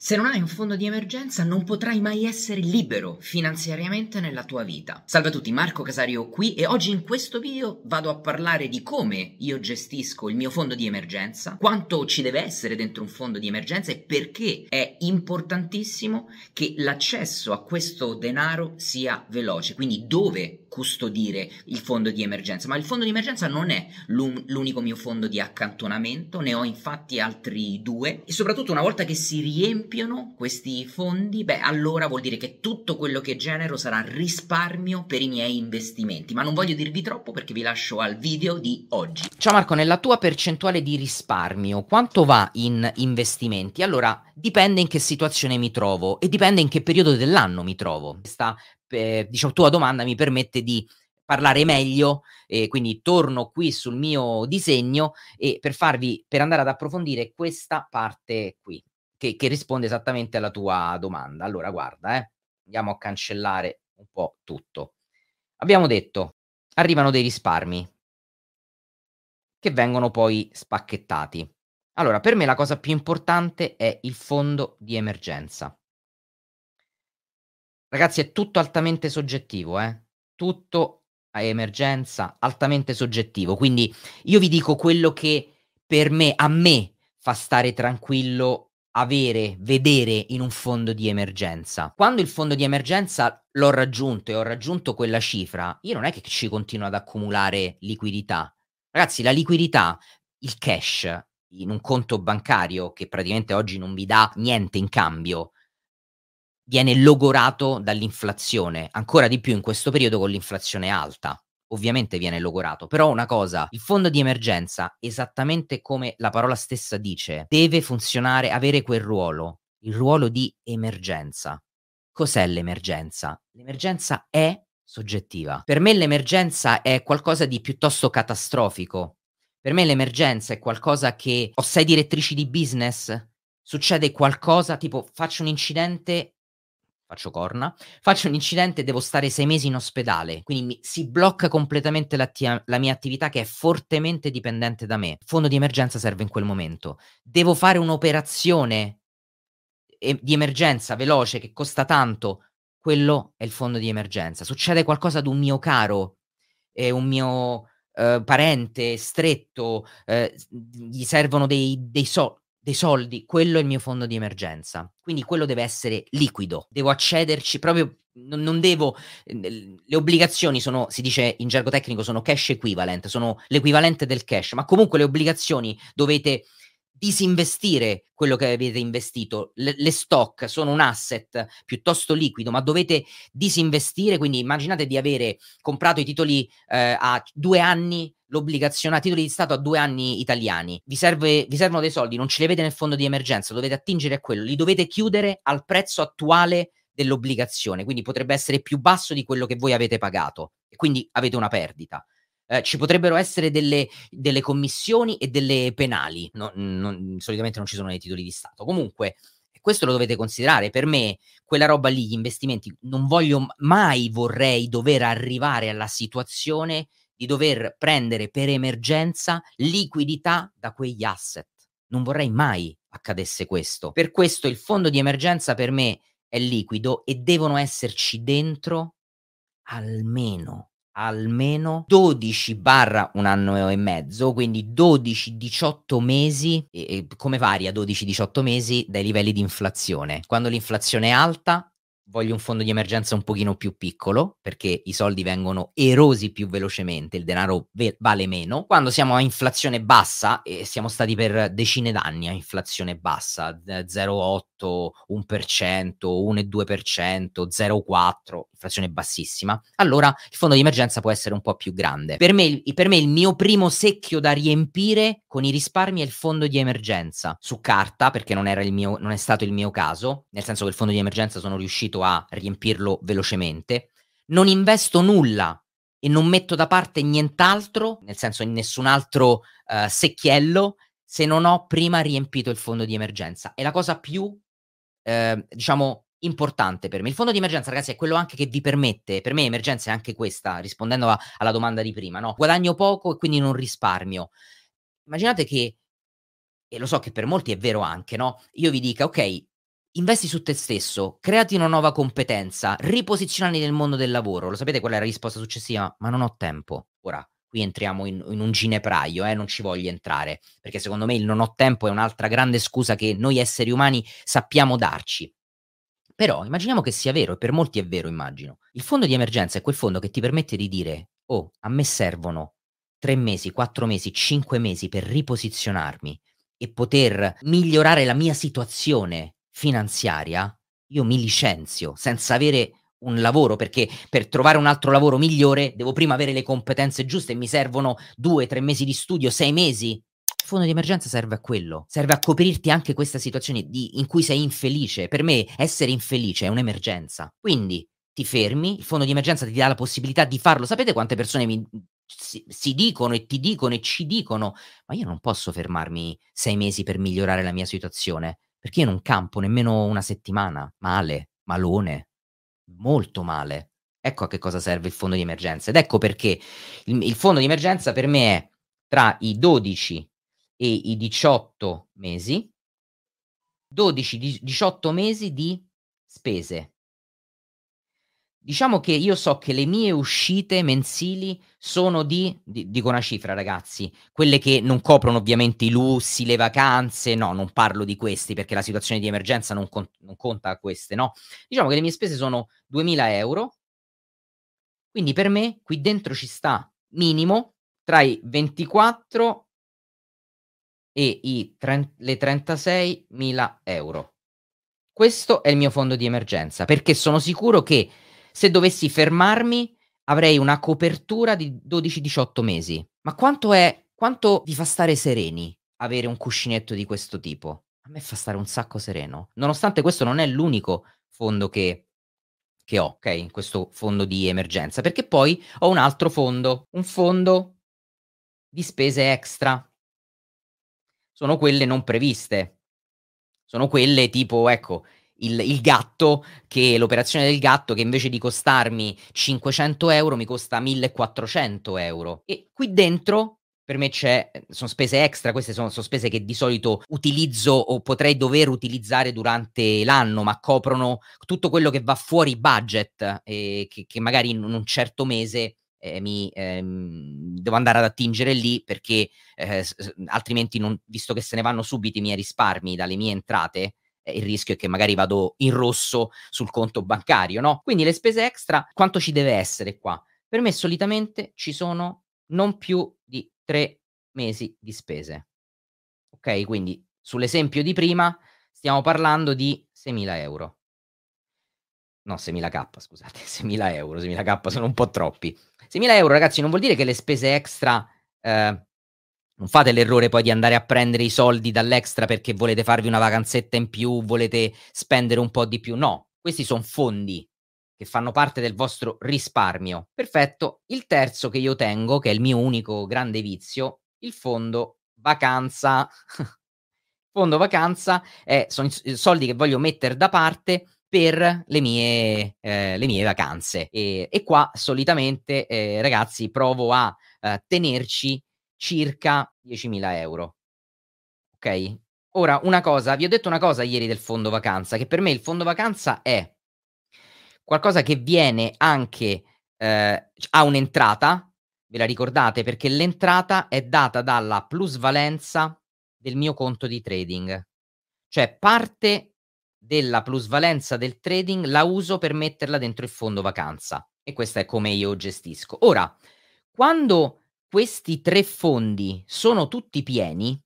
Se non hai un fondo di emergenza non potrai mai essere libero finanziariamente nella tua vita. Salve a tutti, Marco Casario qui e oggi in questo video vado a parlare di come io gestisco il mio fondo di emergenza, quanto ci deve essere dentro un fondo di emergenza e perché è importantissimo che l'accesso a questo denaro sia veloce, quindi dove custodire il fondo di emergenza. Ma il fondo di emergenza non è l'unico mio fondo di accantonamento, ne ho infatti altri due e soprattutto una volta che si riempiono questi fondi, beh, allora vuol dire che tutto quello che genero sarà risparmio per i miei investimenti. Ma non voglio dirvi troppo perché vi lascio al video di oggi. Ciao Marco, nella tua percentuale di risparmio, quanto va in investimenti? Allora, dipende in che situazione mi trovo e dipende in che periodo dell'anno mi trovo. Questa, eh, diciamo, tua domanda mi permette di parlare meglio, e quindi torno qui sul mio disegno e per farvi, per andare ad approfondire questa parte qui che, che risponde esattamente alla tua domanda. Allora, guarda, eh, andiamo a cancellare un po' tutto. Abbiamo detto, arrivano dei risparmi che vengono poi spacchettati. Allora, per me la cosa più importante è il fondo di emergenza. Ragazzi, è tutto altamente soggettivo, eh? Tutto a emergenza, altamente soggettivo. Quindi io vi dico quello che per me, a me, fa stare tranquillo avere, vedere in un fondo di emergenza. Quando il fondo di emergenza l'ho raggiunto e ho raggiunto quella cifra, io non è che ci continuo ad accumulare liquidità. Ragazzi, la liquidità, il cash in un conto bancario che praticamente oggi non vi dà niente in cambio, viene logorato dall'inflazione, ancora di più in questo periodo con l'inflazione alta ovviamente viene logorato, però una cosa, il fondo di emergenza, esattamente come la parola stessa dice, deve funzionare, avere quel ruolo, il ruolo di emergenza. Cos'è l'emergenza? L'emergenza è soggettiva. Per me l'emergenza è qualcosa di piuttosto catastrofico. Per me l'emergenza è qualcosa che ho sei direttrici di business, succede qualcosa, tipo faccio un incidente faccio corna, faccio un incidente e devo stare sei mesi in ospedale, quindi mi, si blocca completamente l'attia- la mia attività che è fortemente dipendente da me. Fondo di emergenza serve in quel momento. Devo fare un'operazione e- di emergenza veloce che costa tanto, quello è il fondo di emergenza. Succede qualcosa ad un mio caro, eh, un mio eh, parente stretto, eh, gli servono dei, dei soldi dei soldi, quello è il mio fondo di emergenza. Quindi quello deve essere liquido, devo accederci proprio, non, non devo, le obbligazioni sono, si dice in gergo tecnico, sono cash equivalent, sono l'equivalente del cash, ma comunque le obbligazioni dovete disinvestire quello che avete investito. Le, le, stock sono un asset piuttosto liquido, ma dovete disinvestire. Quindi immaginate di avere comprato i titoli eh, a due anni, l'obbligazione a titoli di Stato a due anni italiani. Vi, serve, vi servono dei soldi, non ce li avete nel fondo di emergenza, dovete attingere a quello, li dovete chiudere al prezzo attuale dell'obbligazione, quindi potrebbe essere più basso di quello che voi avete pagato e quindi avete una perdita eh, ci potrebbero essere delle, delle, commissioni e delle penali. No, non, solitamente non ci sono nei titoli di Stato. Comunque, questo lo dovete considerare. Per me, quella roba lì, gli investimenti, non voglio mai vorrei dover arrivare alla situazione di dover prendere per emergenza liquidità da quegli asset. Non vorrei mai accadesse questo. Per questo il fondo di emergenza per me è liquido e devono esserci dentro almeno almeno 12 barra un anno e mezzo, quindi 12-18 mesi, e, e come varia 12-18 mesi dai livelli di inflazione. Quando l'inflazione è alta, voglio un fondo di emergenza un pochino più piccolo perché i soldi vengono erosi più velocemente, il denaro ve- vale meno. Quando siamo a inflazione bassa, e siamo stati per decine d'anni a inflazione bassa, 0,8, 1%, 1,2%, 0,4%, inflazione bassissima, allora il fondo di emergenza può essere un po' più grande. Per me, per me il mio primo secchio da riempire con i risparmi è il fondo di emergenza su carta, perché non, era il mio, non è stato il mio caso, nel senso che il fondo di emergenza sono riuscito a riempirlo velocemente. Non investo nulla e non metto da parte nient'altro, nel senso in nessun altro uh, secchiello, se non ho prima riempito il fondo di emergenza. È la cosa più, eh, diciamo, importante per me. Il fondo di emergenza, ragazzi, è quello anche che vi permette, per me emergenza è anche questa, rispondendo a, alla domanda di prima, no? Guadagno poco e quindi non risparmio. Immaginate che, e lo so che per molti è vero anche, no? Io vi dica, ok, investi su te stesso, creati una nuova competenza, riposizionati nel mondo del lavoro. Lo sapete qual è la risposta successiva? Ma non ho tempo. Ora, qui entriamo in, in un ginepraio, eh, non ci voglio entrare, perché secondo me il non ho tempo è un'altra grande scusa che noi esseri umani sappiamo darci. Però immaginiamo che sia vero, e per molti è vero, immagino. Il fondo di emergenza è quel fondo che ti permette di dire, oh, a me servono tre mesi, quattro mesi, cinque mesi per riposizionarmi e poter migliorare la mia situazione finanziaria, io mi licenzio senza avere un lavoro perché per trovare un altro lavoro migliore devo prima avere le competenze giuste e mi servono due, tre mesi di studio, sei mesi. Il fondo di emergenza serve a quello, serve a coprirti anche questa situazione di, in cui sei infelice. Per me essere infelice è un'emergenza. Quindi ti fermi, il fondo di emergenza ti dà la possibilità di farlo. Sapete quante persone mi, si, si, dicono e ti dicono e ci dicono, ma io non posso fermarmi sei mesi per migliorare la mia situazione, perché io non campo nemmeno una settimana. Male, malone, molto male. Ecco a che cosa serve il fondo di emergenza. Ed ecco perché il, il fondo di emergenza per me è tra i 12 e i 18 mesi, 12-18 mesi di spese Diciamo che io so che le mie uscite mensili sono di, di, dico una cifra ragazzi, quelle che non coprono ovviamente i lussi, le vacanze, no, non parlo di questi perché la situazione di emergenza non, con, non conta queste, no? Diciamo che le mie spese sono 2000 euro, quindi per me qui dentro ci sta minimo tra i 24 e i 30, le 36 mila euro. Questo è il mio fondo di emergenza perché sono sicuro che se dovessi fermarmi avrei una copertura di 12-18 mesi. Ma quanto è, quanto vi fa stare sereni avere un cuscinetto di questo tipo? A me fa stare un sacco sereno. Nonostante questo non è l'unico fondo che, che ho, ok? Questo fondo di emergenza, perché poi ho un altro fondo, un fondo di spese extra. Sono quelle non previste. Sono quelle tipo, ecco, il, il, gatto, che l'operazione del gatto che invece di costarmi 500 euro mi costa 1400 euro. E qui dentro per me c'è, sono spese extra, queste sono, sono, spese che di solito utilizzo o potrei dover utilizzare durante l'anno, ma coprono tutto quello che va fuori budget e che, che magari in un certo mese eh, mi, ehm, devo andare ad attingere lì perché eh, altrimenti, non, visto che se ne vanno subito i miei risparmi dalle mie entrate, il rischio è che magari vado in rosso sul conto bancario, no? Quindi le spese extra, quanto ci deve essere qua? Per me solitamente ci sono non più di tre mesi di spese. Ok, quindi sull'esempio di prima stiamo parlando di 6.000 euro. No, 6.000k, scusate, 6.000 euro, 6.000k sono un po' troppi. 6.000 euro, ragazzi, non vuol dire che le spese extra eh, non fate l'errore poi di andare a prendere i soldi dall'extra perché volete farvi una vacanzetta in più, volete spendere un po' di più. No, questi sono fondi che fanno parte del vostro risparmio. Perfetto. Il terzo che io tengo, che è il mio unico grande vizio, il fondo vacanza. fondo vacanza è, sono soldi che voglio mettere da parte per le mie, eh, le mie vacanze. E, e qua solitamente, eh, ragazzi, provo a eh, tenerci circa 10.000 euro. Ok? Ora, una cosa, vi ho detto una cosa ieri del fondo vacanza, che per me il fondo vacanza è qualcosa che viene anche, eh, ha un'entrata, ve la ricordate? Perché l'entrata è data dalla plusvalenza del mio conto di trading. Cioè parte della plusvalenza del trading la uso per metterla dentro il fondo vacanza. E questa è come io gestisco. Ora, quando questi tre fondi sono tutti pieni,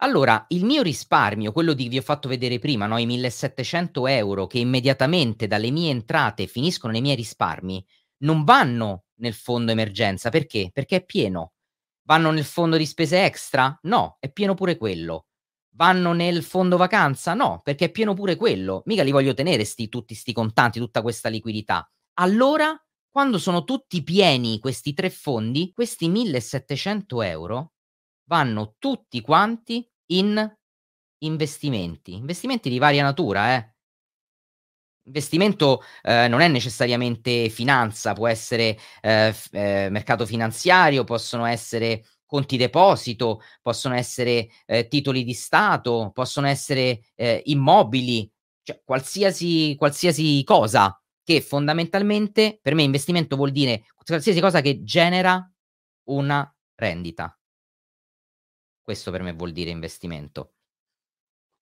allora il mio risparmio, quello che vi ho fatto vedere prima, no? i 1700 euro che immediatamente dalle mie entrate finiscono nei miei risparmi, non vanno nel fondo emergenza. Perché? Perché è pieno. Vanno nel fondo di spese extra? No, è pieno pure quello. Vanno nel fondo vacanza? No, perché è pieno pure quello. Mica li voglio tenere sti, tutti questi contanti, tutta questa liquidità. Allora quando sono tutti pieni questi tre fondi, questi 1700 euro vanno tutti quanti in investimenti, investimenti di varia natura, eh. Investimento eh, non è necessariamente finanza, può essere eh, f- eh, mercato finanziario, possono essere conti deposito, possono essere eh, titoli di Stato, possono essere eh, immobili, cioè qualsiasi, qualsiasi cosa che fondamentalmente per me investimento vuol dire qualsiasi cosa che genera una rendita. Questo per me vuol dire investimento.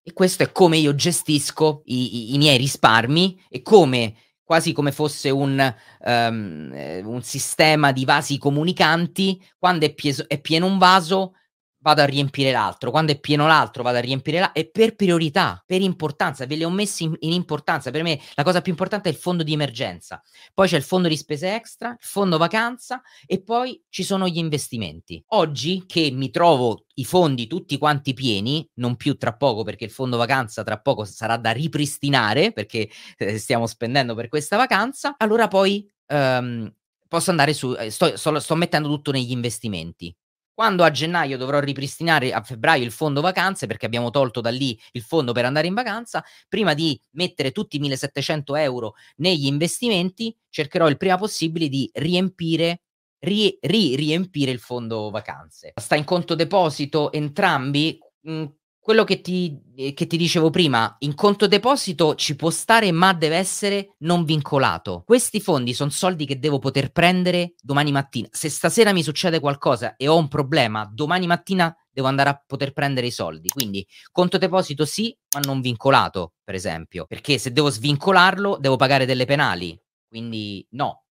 E questo è come io gestisco i, i, i miei risparmi e come quasi come fosse un, um, un sistema di vasi comunicanti, quando è, pieso, è pieno un vaso, vado a riempire l'altro, quando è pieno l'altro vado a riempire l'altro, e per priorità, per importanza, ve li ho messi in, in, importanza, per me la cosa più importante è il fondo di emergenza, poi c'è il fondo di spese extra, il fondo vacanza e poi ci sono gli investimenti. Oggi che mi trovo i fondi tutti quanti pieni, non più tra poco perché il fondo vacanza tra poco sarà da ripristinare perché eh, stiamo spendendo per questa vacanza, allora poi... Um, posso andare su, eh, sto, sto, sto mettendo tutto negli investimenti. Quando a gennaio dovrò ripristinare a febbraio il fondo vacanze, perché abbiamo tolto da lì il fondo per andare in vacanza, prima di mettere tutti i 1700 euro negli investimenti, cercherò il prima possibile di riempire ri, ri riempire il fondo vacanze. Sta in conto deposito entrambi? Mm, quello che ti, eh, che ti, dicevo prima, in conto deposito ci può stare, ma deve essere non vincolato. Questi fondi sono soldi che devo poter prendere domani mattina. Se stasera mi succede qualcosa e ho un problema, domani mattina devo andare a poter prendere i soldi. Quindi conto deposito sì, ma non vincolato, per esempio, perché se devo svincolarlo devo pagare delle penali. Quindi no,